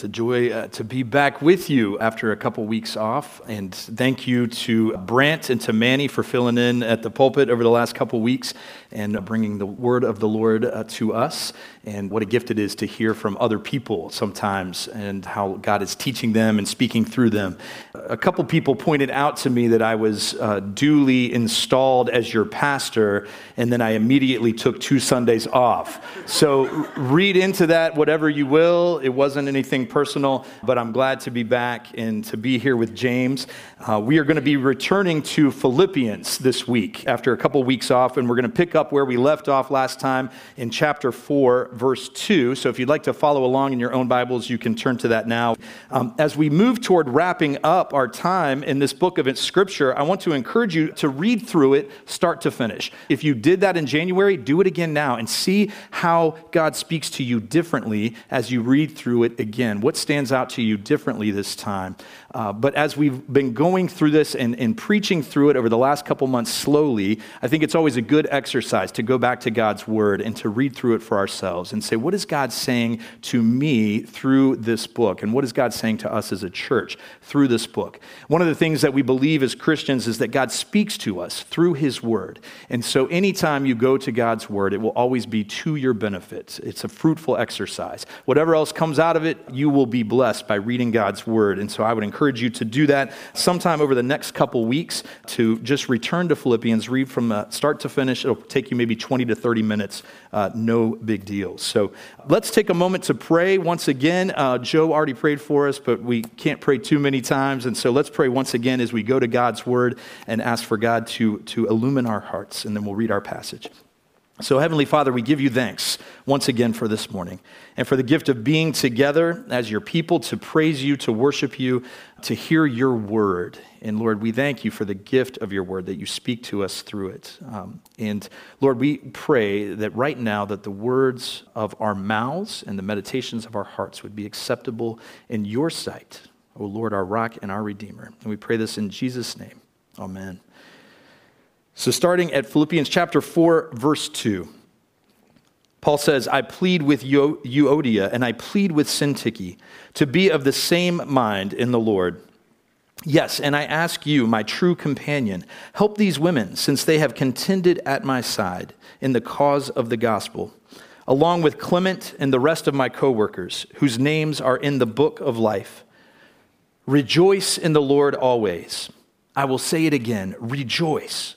It's a joy uh, to be back with you after a couple weeks off. And thank you to Brant and to Manny for filling in at the pulpit over the last couple weeks and bringing the word of the Lord uh, to us. And what a gift it is to hear from other people sometimes and how God is teaching them and speaking through them. A couple people pointed out to me that I was uh, duly installed as your pastor, and then I immediately took two Sundays off. So read into that whatever you will. It wasn't anything personal, but I'm glad to be back and to be here with James. Uh, we are going to be returning to Philippians this week after a couple weeks off, and we're going to pick up where we left off last time in chapter 4, verse 2. So if you'd like to follow along in your own Bibles, you can turn to that now. Um, as we move toward wrapping up our time in this book of Scripture, I want to encourage you to read through it start to finish. If you did that in January, do it again now and see how God speaks to you differently as you read through it again. What stands out to you differently this time? Uh, but as we've been going through this and, and preaching through it over the last couple months slowly, I think it's always a good exercise to go back to God's word and to read through it for ourselves and say, what is God saying to me through this book? And what is God saying to us as a church through this book? One of the things that we believe as Christians is that God speaks to us through his word. And so anytime you go to God's word, it will always be to your benefit. It's a fruitful exercise. Whatever else comes out of it, you will be blessed by reading God's word. And so I would encourage encourage you to do that sometime over the next couple weeks to just return to Philippians, read from uh, start to finish. It'll take you maybe 20 to 30 minutes, uh, no big deal. So let's take a moment to pray once again. Uh, Joe already prayed for us, but we can't pray too many times. And so let's pray once again as we go to God's word and ask for God to, to illumine our hearts, and then we'll read our passage. So, Heavenly Father, we give you thanks once again for this morning and for the gift of being together as your people to praise you, to worship you, to hear your word. And Lord, we thank you for the gift of your word that you speak to us through it. Um, and Lord, we pray that right now that the words of our mouths and the meditations of our hearts would be acceptable in your sight, O Lord, our rock and our redeemer. And we pray this in Jesus' name. Amen. So, starting at Philippians chapter 4, verse 2, Paul says, I plead with Euodia and I plead with Syntyche to be of the same mind in the Lord. Yes, and I ask you, my true companion, help these women, since they have contended at my side in the cause of the gospel, along with Clement and the rest of my co workers, whose names are in the book of life. Rejoice in the Lord always. I will say it again rejoice.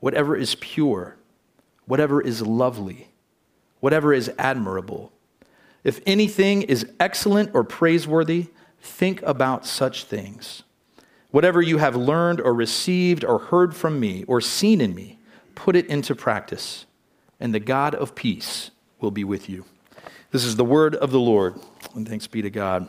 whatever is pure, whatever is lovely, whatever is admirable. If anything is excellent or praiseworthy, think about such things. Whatever you have learned or received or heard from me or seen in me, put it into practice, and the God of peace will be with you. This is the word of the Lord, and thanks be to God.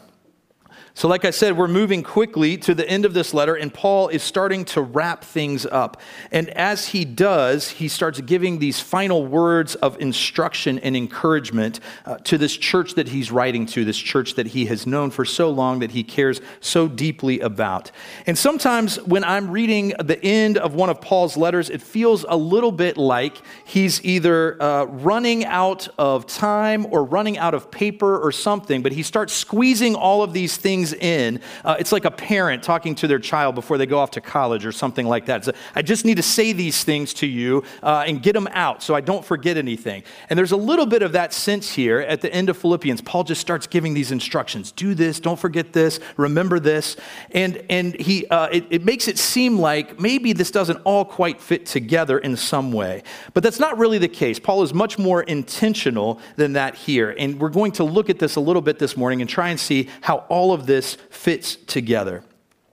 So, like I said, we're moving quickly to the end of this letter, and Paul is starting to wrap things up. And as he does, he starts giving these final words of instruction and encouragement uh, to this church that he's writing to, this church that he has known for so long, that he cares so deeply about. And sometimes when I'm reading the end of one of Paul's letters, it feels a little bit like he's either uh, running out of time or running out of paper or something, but he starts squeezing all of these things things in. Uh, it's like a parent talking to their child before they go off to college or something like that. So I just need to say these things to you uh, and get them out so I don't forget anything. And there's a little bit of that sense here at the end of Philippians. Paul just starts giving these instructions do this, don't forget this, remember this. And, and he, uh, it, it makes it seem like maybe this doesn't all quite fit together in some way. But that's not really the case. Paul is much more intentional than that here. And we're going to look at this a little bit this morning and try and see how all of this fits together.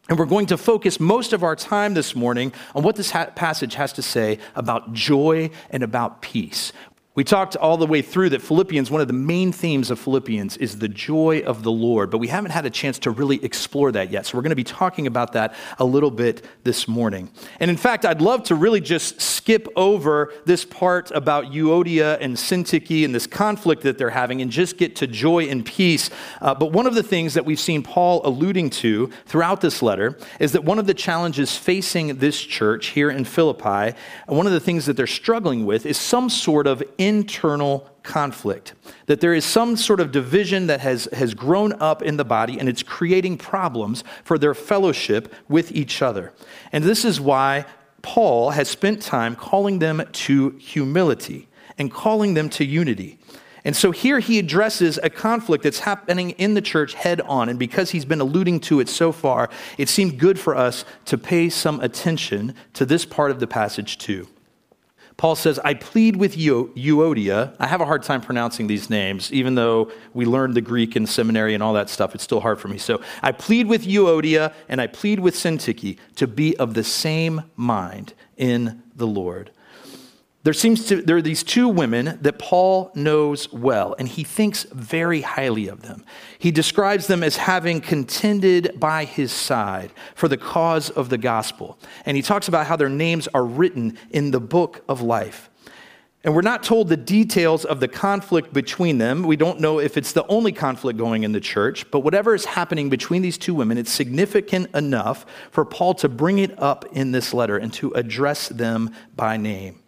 And we're going to focus most of our time this morning on what this ha- passage has to say about joy and about peace. We talked all the way through that Philippians, one of the main themes of Philippians is the joy of the Lord, but we haven't had a chance to really explore that yet. So we're going to be talking about that a little bit this morning. And in fact, I'd love to really just skip over this part about Euodia and Syntyche and this conflict that they're having and just get to joy and peace. Uh, but one of the things that we've seen Paul alluding to throughout this letter is that one of the challenges facing this church here in Philippi, one of the things that they're struggling with is some sort of internal conflict. That there is some sort of division that has, has grown up in the body and it's creating problems for their fellowship with each other. And this is why Paul has spent time calling them to humility and calling them to unity. And so here he addresses a conflict that's happening in the church head on. And because he's been alluding to it so far, it seemed good for us to pay some attention to this part of the passage too. Paul says, I plead with Euodia. I have a hard time pronouncing these names, even though we learned the Greek in seminary and all that stuff. It's still hard for me. So I plead with Euodia and I plead with Syntyche to be of the same mind in the Lord. There seems to there are these two women that Paul knows well, and he thinks very highly of them. He describes them as having contended by his side for the cause of the gospel. And he talks about how their names are written in the book of life. And we're not told the details of the conflict between them. We don't know if it's the only conflict going in the church, but whatever is happening between these two women, it's significant enough for Paul to bring it up in this letter and to address them by name.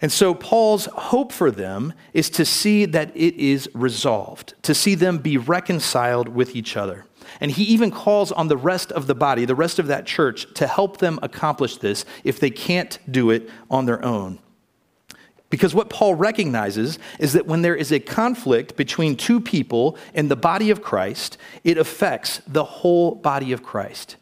And so, Paul's hope for them is to see that it is resolved, to see them be reconciled with each other. And he even calls on the rest of the body, the rest of that church, to help them accomplish this if they can't do it on their own. Because what Paul recognizes is that when there is a conflict between two people in the body of Christ, it affects the whole body of Christ.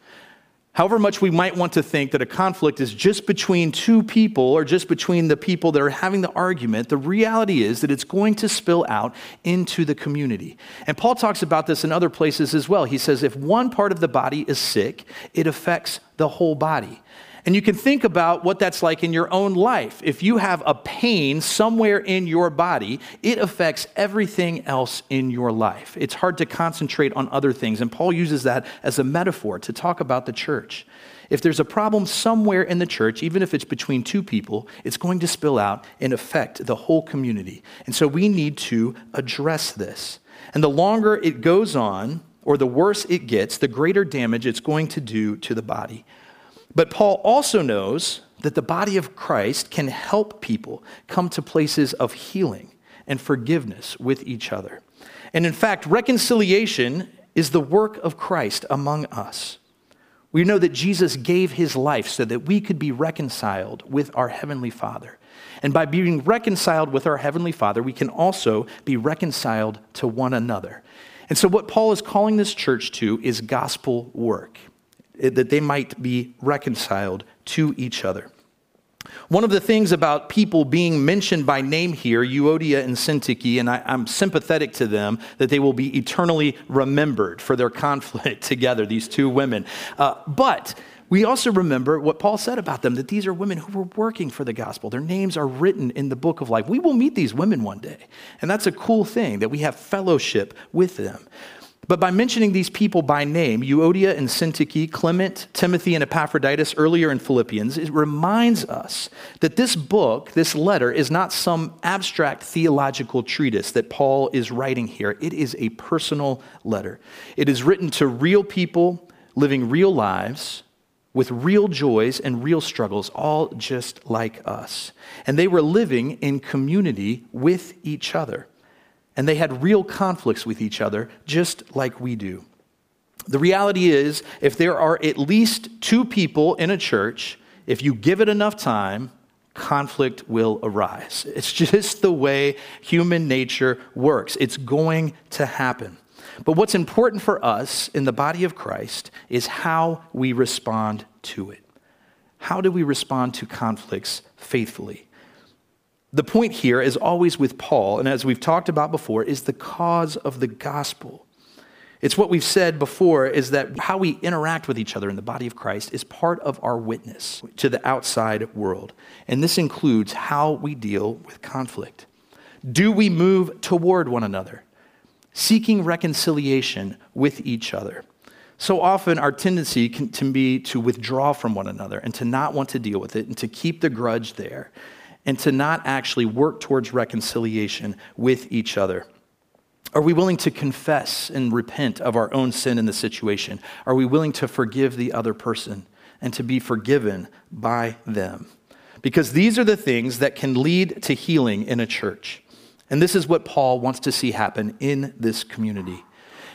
However, much we might want to think that a conflict is just between two people or just between the people that are having the argument, the reality is that it's going to spill out into the community. And Paul talks about this in other places as well. He says if one part of the body is sick, it affects the whole body. And you can think about what that's like in your own life. If you have a pain somewhere in your body, it affects everything else in your life. It's hard to concentrate on other things. And Paul uses that as a metaphor to talk about the church. If there's a problem somewhere in the church, even if it's between two people, it's going to spill out and affect the whole community. And so we need to address this. And the longer it goes on, or the worse it gets, the greater damage it's going to do to the body. But Paul also knows that the body of Christ can help people come to places of healing and forgiveness with each other. And in fact, reconciliation is the work of Christ among us. We know that Jesus gave his life so that we could be reconciled with our Heavenly Father. And by being reconciled with our Heavenly Father, we can also be reconciled to one another. And so, what Paul is calling this church to is gospel work that they might be reconciled to each other. One of the things about people being mentioned by name here, Euodia and Syntyche, and I, am sympathetic to them that they will be eternally remembered for their conflict together, these two women. Uh, but we also remember what Paul said about them that these are women who were working for the gospel. Their names are written in the book of life. We will meet these women one day. And that's a cool thing that we have fellowship with them. But by mentioning these people by name, Euodia and Syntyche, Clement, Timothy, and Epaphroditus earlier in Philippians, it reminds us that this book, this letter, is not some abstract theological treatise that Paul is writing here. It is a personal letter. It is written to real people living real lives with real joys and real struggles, all just like us. And they were living in community with each other and they had real conflicts with each other, just like we do. The reality is, if there are at least two people in a church, if you give it enough time, conflict will arise. It's just the way human nature works. It's going to happen. But what's important for us in the body of Christ is how we respond to it. How do we respond to conflicts faithfully? The point here, as always with Paul, and as we've talked about before, is the cause of the gospel. It's what we've said before is that how we interact with each other in the body of Christ is part of our witness to the outside world. And this includes how we deal with conflict. Do we move toward one another, seeking reconciliation with each other? So often, our tendency can, can be to withdraw from one another and to not want to deal with it and to keep the grudge there and to not actually work towards reconciliation with each other. Are we willing to confess and repent of our own sin in the situation? Are we willing to forgive the other person and to be forgiven by them? Because these are the things that can lead to healing in a church. And this is what Paul wants to see happen in this community.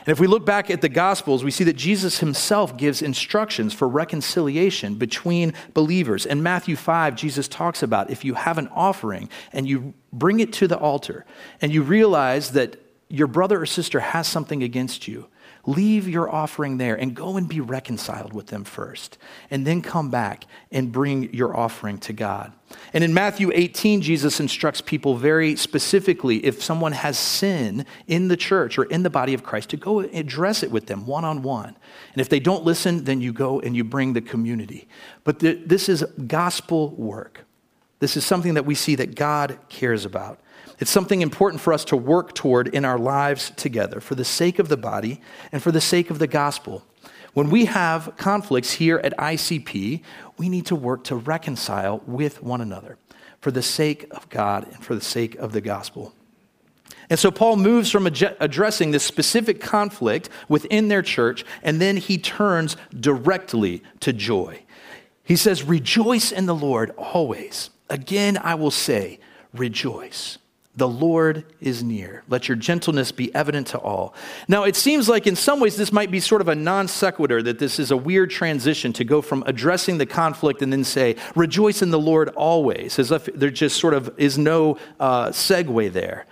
And if we look back at the Gospels, we see that Jesus himself gives instructions for reconciliation between believers. In Matthew 5, Jesus talks about if you have an offering and you bring it to the altar and you realize that your brother or sister has something against you, Leave your offering there and go and be reconciled with them first, and then come back and bring your offering to God. And in Matthew 18, Jesus instructs people very specifically if someone has sin in the church or in the body of Christ to go address it with them one on one. And if they don't listen, then you go and you bring the community. But this is gospel work. This is something that we see that God cares about. It's something important for us to work toward in our lives together for the sake of the body and for the sake of the gospel. When we have conflicts here at ICP, we need to work to reconcile with one another for the sake of God and for the sake of the gospel. And so Paul moves from addressing this specific conflict within their church, and then he turns directly to joy. He says, Rejoice in the Lord always. Again, I will say, Rejoice. The Lord is near. Let your gentleness be evident to all. Now, it seems like in some ways this might be sort of a non sequitur, that this is a weird transition to go from addressing the conflict and then say, rejoice in the Lord always, as if there just sort of is no uh, segue there.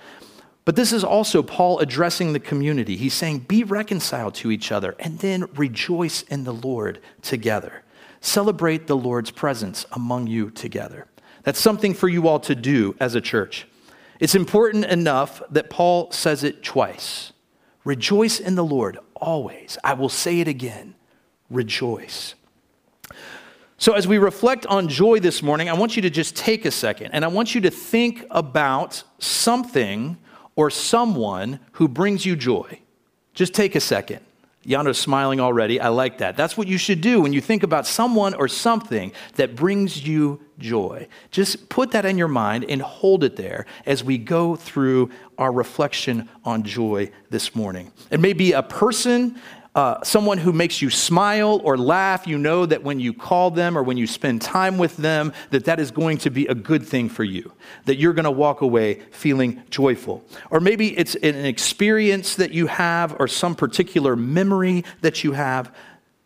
But this is also Paul addressing the community. He's saying, be reconciled to each other and then rejoice in the Lord together. Celebrate the Lord's presence among you together. That's something for you all to do as a church. It's important enough that Paul says it twice. Rejoice in the Lord always. I will say it again. Rejoice. So, as we reflect on joy this morning, I want you to just take a second and I want you to think about something or someone who brings you joy. Just take a second. Yando's smiling already. I like that. That's what you should do when you think about someone or something that brings you joy. Just put that in your mind and hold it there as we go through our reflection on joy this morning. It may be a person, uh, someone who makes you smile or laugh, you know that when you call them or when you spend time with them, that that is going to be a good thing for you, that you're going to walk away feeling joyful. Or maybe it's an experience that you have or some particular memory that you have,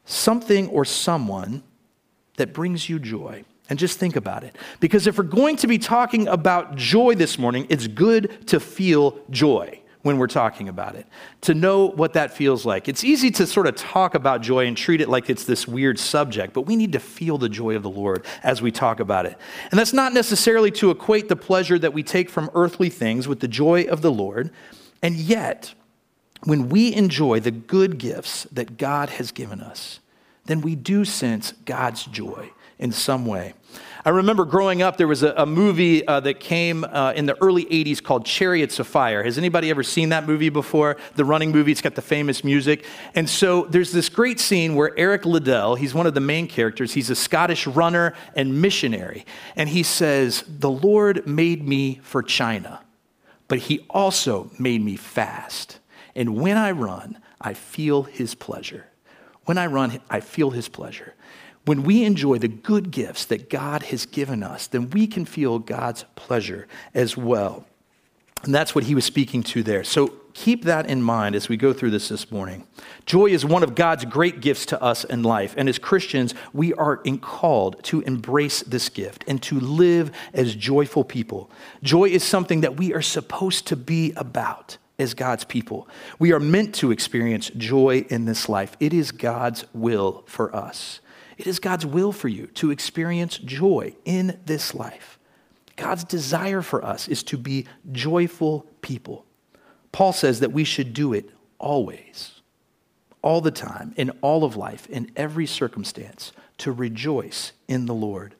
something or someone that brings you joy. And just think about it. Because if we're going to be talking about joy this morning, it's good to feel joy when we're talking about it, to know what that feels like. It's easy to sort of talk about joy and treat it like it's this weird subject, but we need to feel the joy of the Lord as we talk about it. And that's not necessarily to equate the pleasure that we take from earthly things with the joy of the Lord. And yet, when we enjoy the good gifts that God has given us, then we do sense God's joy in some way. I remember growing up, there was a, a movie uh, that came uh, in the early 80s called Chariots of Fire. Has anybody ever seen that movie before? The running movie, it's got the famous music. And so there's this great scene where Eric Liddell, he's one of the main characters, he's a Scottish runner and missionary. And he says, The Lord made me for China, but he also made me fast. And when I run, I feel his pleasure. When I run, I feel his pleasure. When we enjoy the good gifts that God has given us, then we can feel God's pleasure as well. And that's what he was speaking to there. So keep that in mind as we go through this this morning. Joy is one of God's great gifts to us in life. And as Christians, we are called to embrace this gift and to live as joyful people. Joy is something that we are supposed to be about as God's people. We are meant to experience joy in this life, it is God's will for us. It is God's will for you to experience joy in this life. God's desire for us is to be joyful people. Paul says that we should do it always, all the time, in all of life, in every circumstance, to rejoice in the Lord.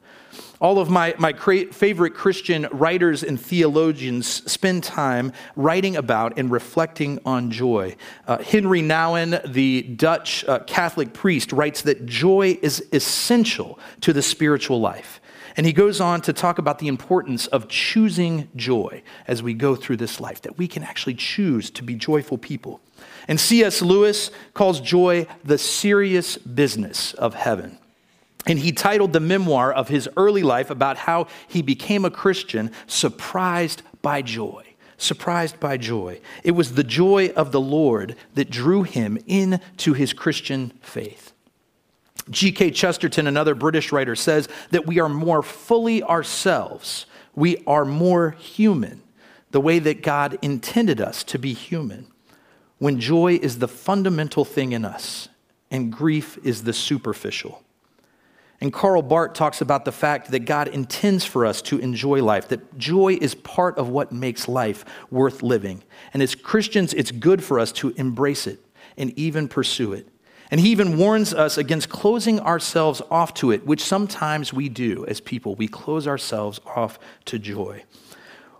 All of my, my cra- favorite Christian writers and theologians spend time writing about and reflecting on joy. Uh, Henry Nouwen, the Dutch uh, Catholic priest, writes that joy is essential to the spiritual life. And he goes on to talk about the importance of choosing joy as we go through this life, that we can actually choose to be joyful people. And C.S. Lewis calls joy the serious business of heaven. And he titled the memoir of his early life about how he became a Christian, Surprised by Joy. Surprised by joy. It was the joy of the Lord that drew him into his Christian faith. G.K. Chesterton, another British writer, says that we are more fully ourselves. We are more human, the way that God intended us to be human, when joy is the fundamental thing in us and grief is the superficial. And Karl Barth talks about the fact that God intends for us to enjoy life, that joy is part of what makes life worth living. And as Christians, it's good for us to embrace it and even pursue it. And he even warns us against closing ourselves off to it, which sometimes we do as people. We close ourselves off to joy.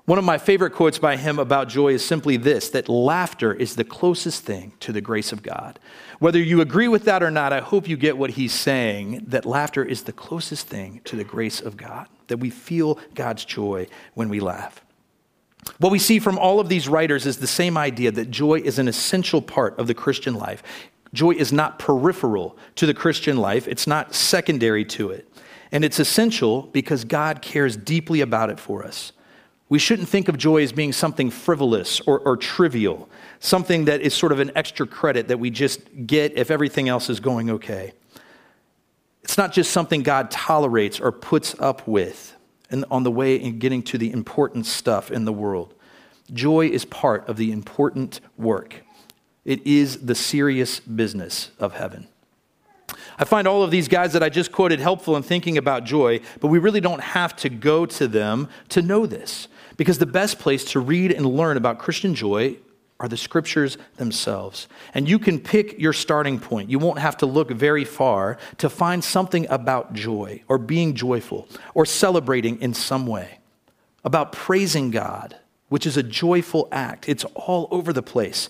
One of my favorite quotes by him about joy is simply this that laughter is the closest thing to the grace of God. Whether you agree with that or not, I hope you get what he's saying that laughter is the closest thing to the grace of God, that we feel God's joy when we laugh. What we see from all of these writers is the same idea that joy is an essential part of the Christian life. Joy is not peripheral to the Christian life, it's not secondary to it. And it's essential because God cares deeply about it for us. We shouldn't think of joy as being something frivolous or, or, trivial, something that is sort of an extra credit that we just get if everything else is going okay. It's not just something God tolerates or puts up with in, on the way in getting to the important stuff in the world. Joy is part of the important work. It is the serious business of heaven. I find all of these guys that I just quoted helpful in thinking about joy, but we really don't have to go to them to know this. Because the best place to read and learn about Christian joy are the scriptures themselves. And you can pick your starting point. You won't have to look very far to find something about joy or being joyful or celebrating in some way, about praising God, which is a joyful act. It's all over the place.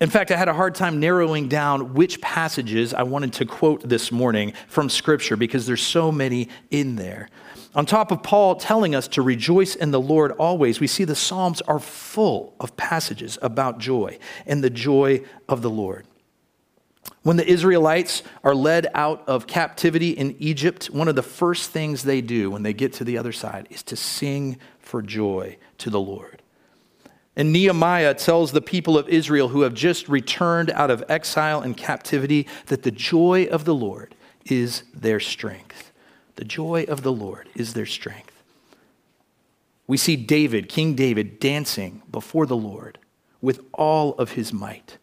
In fact, I had a hard time narrowing down which passages I wanted to quote this morning from Scripture because there's so many in there. On top of Paul telling us to rejoice in the Lord always, we see the Psalms are full of passages about joy and the joy of the Lord. When the Israelites are led out of captivity in Egypt, one of the first things they do when they get to the other side is to sing for joy to the Lord. And Nehemiah tells the people of Israel who have just returned out of exile and captivity that the joy of the Lord is their strength. The joy of the Lord is their strength. We see David, King David, dancing before the Lord with all of his might.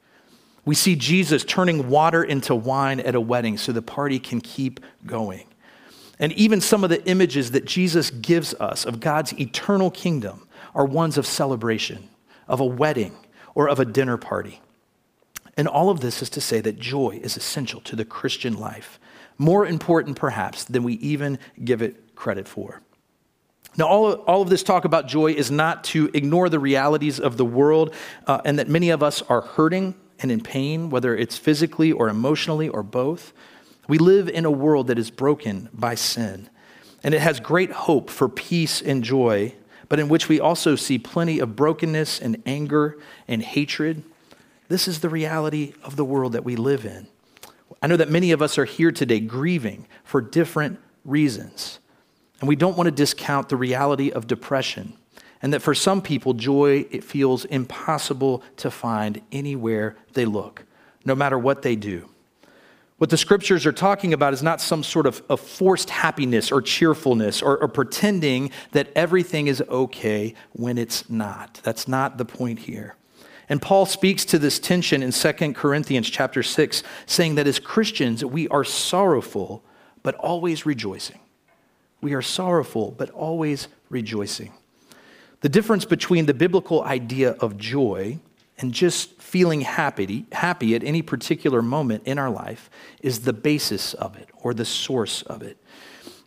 We see Jesus turning water into wine at a wedding so the party can keep going. And even some of the images that Jesus gives us of God's eternal kingdom are ones of celebration of a wedding, or of a dinner party. And all of this is to say that joy is essential to the Christian life, more important perhaps than we even give it credit for. Now, all of, all of this talk about joy is not to ignore the realities of the world uh, and that many of us are hurting and in pain, whether it's physically or emotionally or both. We live in a world that is broken by sin, and it has great hope for peace and joy but in which we also see plenty of brokenness and anger and hatred. This is the reality of the world that we live in. I know that many of us are here today grieving for different reasons. And we don't want to discount the reality of depression. And that for some people, joy it feels impossible to find anywhere they look, no matter what they do. What the scriptures are talking about is not some sort of, of forced happiness or cheerfulness or, or pretending that everything is okay when it's not. That's not the point here. And Paul speaks to this tension in 2 Corinthians chapter 6, saying that as Christians, we are sorrowful, but always rejoicing. We are sorrowful, but always rejoicing. The difference between the biblical idea of joy and just feeling happy, happy at any particular moment in our life is the basis of it or the source of it.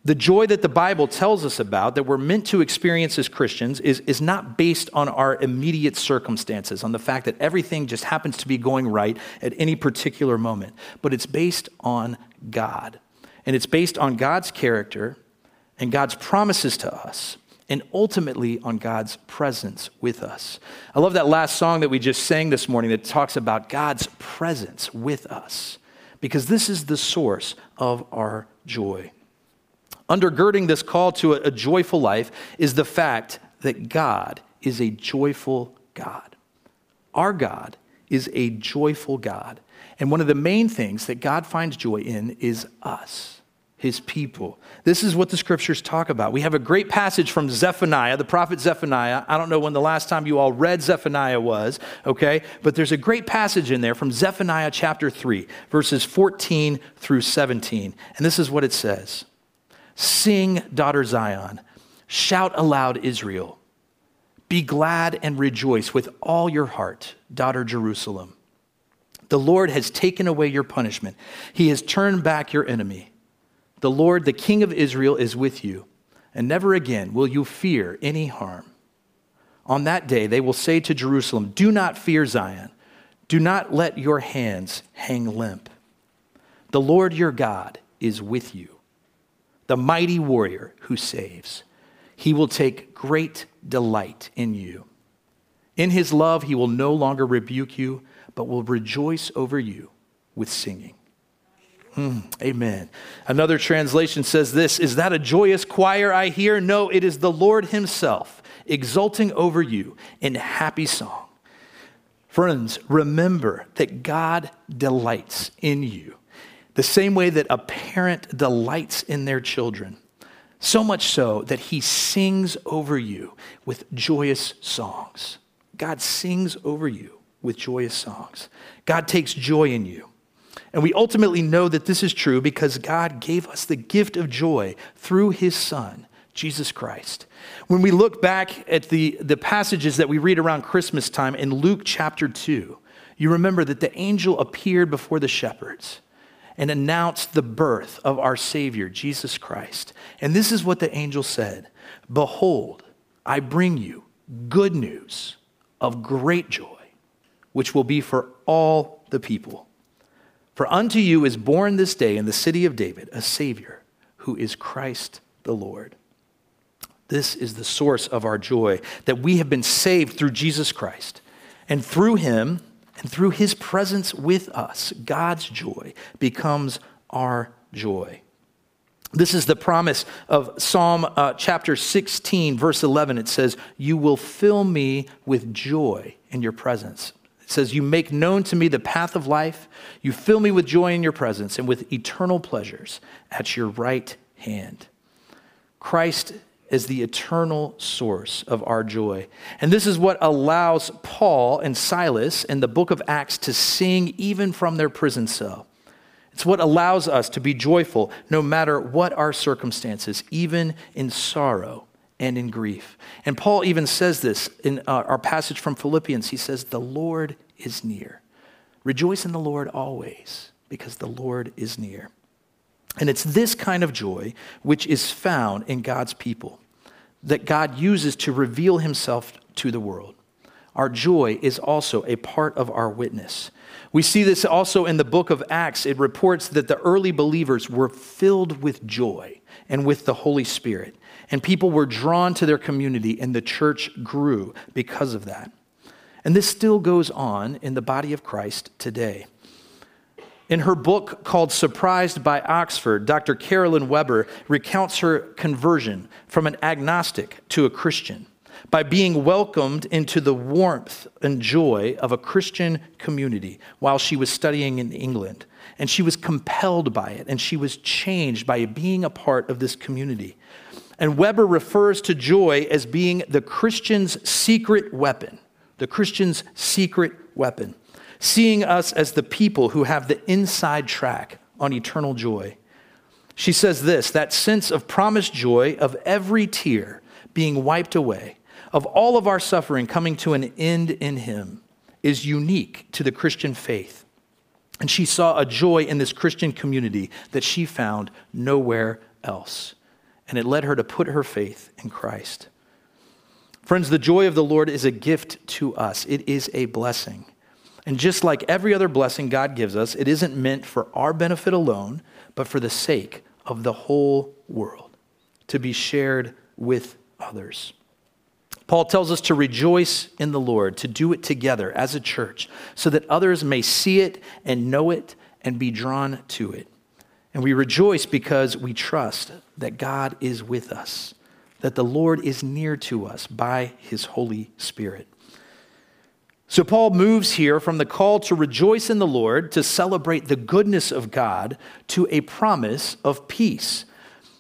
The joy that the Bible tells us about, that we're meant to experience as Christians, is, is not based on our immediate circumstances, on the fact that everything just happens to be going right at any particular moment, but it's based on God. And it's based on God's character and God's promises to us, and ultimately on God's presence with us. I love that last song that we just sang this morning that talks about God's presence with us, because this is the source of our joy. Undergirding this call to a, a joyful life is the fact that God is a joyful God. Our God is a joyful God. And one of the main things that God finds joy in is us, his people. This is what the scriptures talk about. We have a great passage from Zephaniah, the prophet Zephaniah. I don't know when the last time you all read Zephaniah was, okay? But there's a great passage in there from Zephaniah chapter 3, verses 14 through 17. And this is what it says. Sing, daughter Zion. Shout aloud, Israel. Be glad and rejoice with all your heart, daughter Jerusalem. The Lord has taken away your punishment, He has turned back your enemy. The Lord, the King of Israel, is with you, and never again will you fear any harm. On that day, they will say to Jerusalem, Do not fear Zion. Do not let your hands hang limp. The Lord your God is with you the mighty warrior who saves. He will take great delight in you. In his love, he will no longer rebuke you, but will rejoice over you with singing. Hmm, amen. Another translation says this Is that a joyous choir I hear? No, it is the Lord himself exulting over you in happy song. Friends, remember that God delights in you the same way that a parent delights in their children, so much so that he sings over you with joyous songs. God sings over you with joyous songs. God takes joy in you. And we ultimately know that this is true because God gave us the gift of joy through his Son, Jesus Christ. When we look back at the, the passages that we read around Christmas time in Luke chapter 2, you remember that the angel appeared before the shepherds and announced the birth of our Savior, Jesus Christ. And this is what the angel said Behold, I bring you good news of great joy, which will be for all the people. For unto you is born this day in the city of David a Savior, who is Christ the Lord. This is the source of our joy, that we have been saved through Jesus Christ. And through him, and through his presence with us, God's joy becomes our joy. This is the promise of Psalm uh, chapter 16, verse 11. It says, You will fill me with joy in your presence. It says, You make known to me the path of life. You fill me with joy in your presence and with eternal pleasures at your right hand. Christ is the eternal source of our joy. And this is what allows Paul and Silas in the book of Acts to sing even from their prison cell. It's what allows us to be joyful no matter what our circumstances, even in sorrow and in grief. And Paul even says this in uh, our passage from Philippians. He says, The Lord is near. Rejoice in the Lord always, because the Lord is near. And it's this kind of joy which is found in God's people that God uses to reveal himself to the world. Our joy is also a part of our witness. We see this also in the book of Acts. It reports that the early believers were filled with joy and with the Holy Spirit, and people were drawn to their community, and the church grew because of that. And this still goes on in the body of Christ today. In her book called Surprised by Oxford, Dr. Carolyn Weber recounts her conversion from an agnostic to a Christian by being welcomed into the warmth and joy of a Christian community while she was studying in England. And she was compelled by it, and she was changed by being a part of this community. And Weber refers to joy as being the Christian's secret weapon, the Christian's secret weapon seeing us as the people who have the inside track on eternal joy. She says this that sense of promised joy of every tear being wiped away, of all of our suffering coming to an end in Him, is unique to the Christian faith. And she saw a joy in this Christian community that she found nowhere else. and it led her to put her faith in Christ. Friends, the joy of the Lord is a gift to us, it is a blessing. And just like every other blessing God gives us, it isn't meant for our benefit alone, but for the sake of the whole world, to be shared with others. Paul tells us to rejoice in the Lord, to do it together as a church, so that others may see it and know it and be drawn to it. And we rejoice because we trust that God is with us, that the Lord is near to us by his Holy Spirit. So, Paul moves here from the call to rejoice in the Lord, to celebrate the goodness of God, to a promise of peace.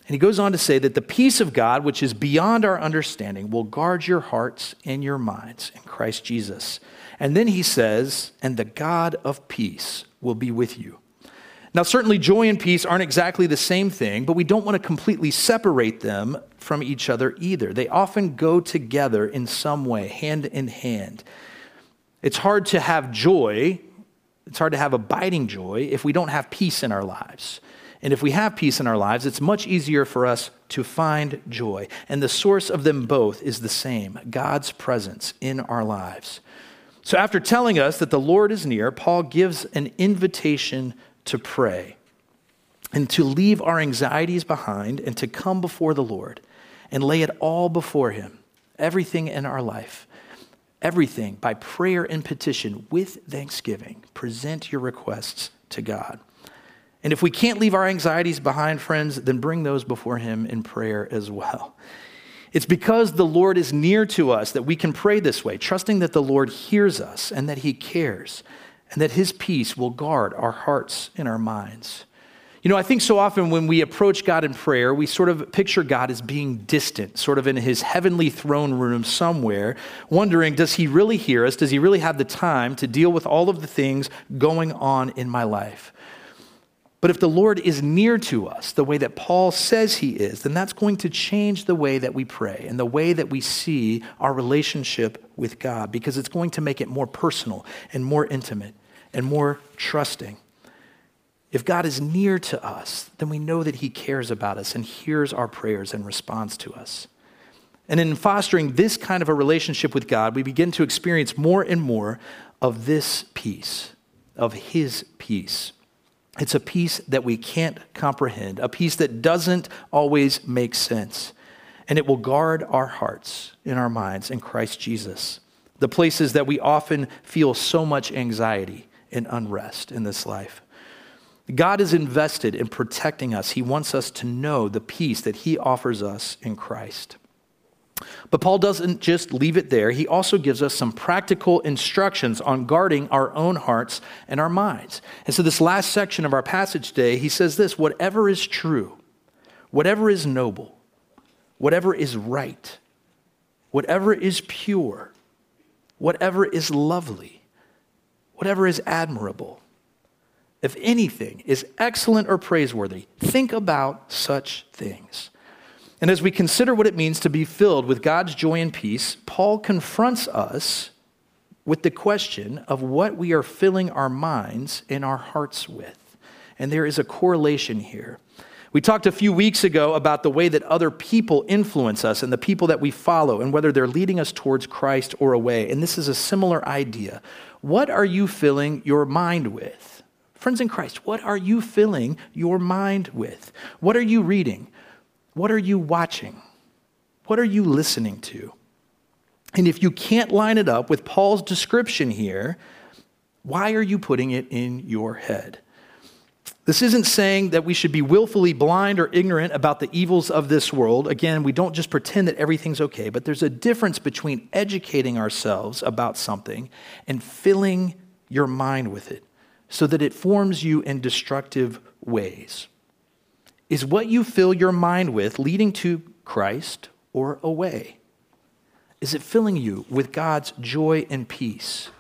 And he goes on to say that the peace of God, which is beyond our understanding, will guard your hearts and your minds in Christ Jesus. And then he says, and the God of peace will be with you. Now, certainly joy and peace aren't exactly the same thing, but we don't want to completely separate them from each other either. They often go together in some way, hand in hand. It's hard to have joy, it's hard to have abiding joy if we don't have peace in our lives. And if we have peace in our lives, it's much easier for us to find joy. And the source of them both is the same God's presence in our lives. So, after telling us that the Lord is near, Paul gives an invitation to pray and to leave our anxieties behind and to come before the Lord and lay it all before Him, everything in our life. Everything by prayer and petition with thanksgiving. Present your requests to God. And if we can't leave our anxieties behind, friends, then bring those before Him in prayer as well. It's because the Lord is near to us that we can pray this way, trusting that the Lord hears us and that He cares, and that His peace will guard our hearts and our minds. You know, I think so often when we approach God in prayer, we sort of picture God as being distant, sort of in his heavenly throne room somewhere, wondering, does he really hear us? Does he really have the time to deal with all of the things going on in my life? But if the Lord is near to us the way that Paul says he is, then that's going to change the way that we pray and the way that we see our relationship with God because it's going to make it more personal and more intimate and more trusting. If God is near to us, then we know that he cares about us and hears our prayers and responds to us. And in fostering this kind of a relationship with God, we begin to experience more and more of this peace, of his peace. It's a peace that we can't comprehend, a peace that doesn't always make sense. And it will guard our hearts and our minds in Christ Jesus, the places that we often feel so much anxiety and unrest in this life. God is invested in protecting us. He wants us to know the peace that He offers us in Christ. But Paul doesn't just leave it there. He also gives us some practical instructions on guarding our own hearts and our minds. And so, this last section of our passage today, he says this whatever is true, whatever is noble, whatever is right, whatever is pure, whatever is lovely, whatever is admirable, if anything is excellent or praiseworthy, think about such things. And as we consider what it means to be filled with God's joy and peace, Paul confronts us with the question of what we are filling our minds and our hearts with. And there is a correlation here. We talked a few weeks ago about the way that other people influence us and the people that we follow and whether they're leading us towards Christ or away. And this is a similar idea. What are you filling your mind with? Friends in Christ, what are you filling your mind with? What are you reading? What are you watching? What are you listening to? And if you can't line it up with Paul's description here, why are you putting it in your head? This isn't saying that we should be willfully blind or ignorant about the evils of this world. Again, we don't just pretend that everything's okay, but there's a difference between educating ourselves about something and filling your mind with it so that it forms you in destructive ways. Is what you fill your mind with leading to Christ or away? Is it filling you with God's joy and peace?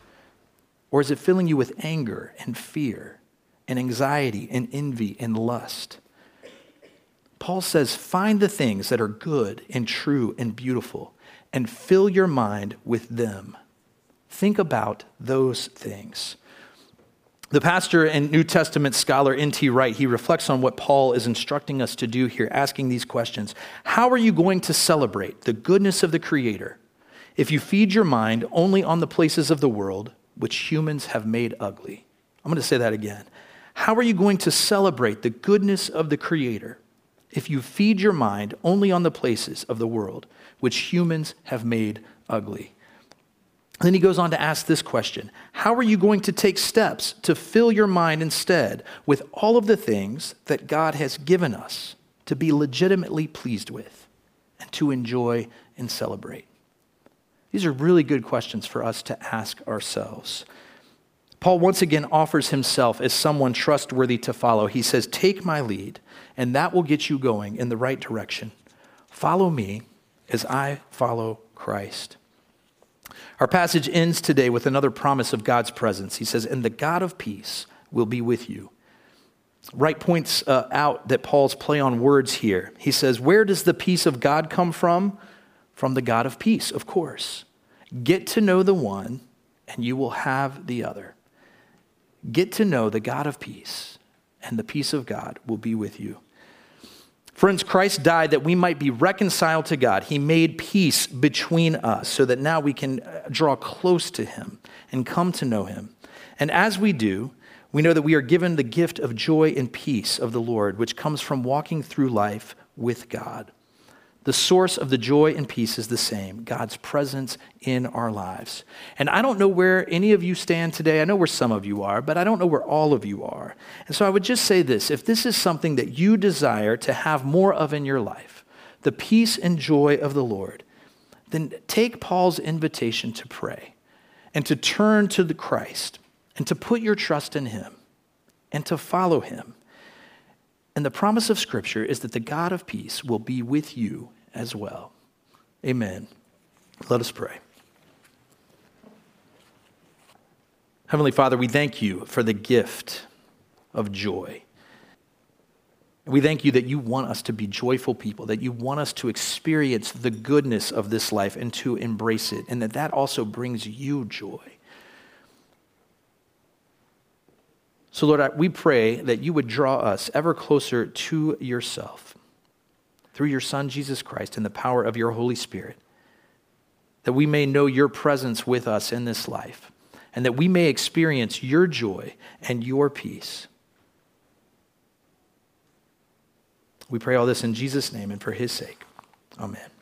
Or is it filling you with anger and fear and anxiety and envy and lust? Paul says, find the things that are good and true and beautiful and fill your mind with them. Think about those things. The pastor and New Testament scholar N.T. Wright, he reflects on what Paul is instructing us to do here, asking these questions. How are you going to celebrate the goodness of the Creator if you feed your mind only on the places of the world which humans have made ugly? I'm going to say that again. How are you going to celebrate the goodness of the Creator if you feed your mind only on the places of the world which humans have made ugly? Then he goes on to ask this question How are you going to take steps to fill your mind instead with all of the things that God has given us to be legitimately pleased with and to enjoy and celebrate? These are really good questions for us to ask ourselves. Paul once again offers himself as someone trustworthy to follow. He says, Take my lead, and that will get you going in the right direction. Follow me as I follow Christ. Our passage ends today with another promise of God's presence. He says, And the God of peace will be with you. Wright points uh, out that Paul's play on words here. He says, Where does the peace of God come from? From the God of peace, of course. Get to know the one, and you will have the other. Get to know the God of peace, and the peace of God will be with you. Friends, Christ died that we might be reconciled to God. He made peace between us so that now we can uh, draw close to Him and come to know Him. And as we do, we know that we are given the gift of joy and peace of the Lord, which comes from walking through life with God. The source of the joy and peace is the same God's presence in our lives. And I don't know where any of you stand today. I know where some of you are, but I don't know where all of you are. And so I would just say this if this is something that you desire to have more of in your life, the peace and joy of the Lord, then take Paul's invitation to pray and to turn to the Christ and to put your trust in him and to follow him. And the promise of Scripture is that the God of peace will be with you as well. Amen. Let us pray. Heavenly Father, we thank you for the gift of joy. We thank you that you want us to be joyful people, that you want us to experience the goodness of this life and to embrace it, and that that also brings you joy. So, Lord, we pray that you would draw us ever closer to yourself through your Son, Jesus Christ, and the power of your Holy Spirit, that we may know your presence with us in this life, and that we may experience your joy and your peace. We pray all this in Jesus' name and for his sake. Amen.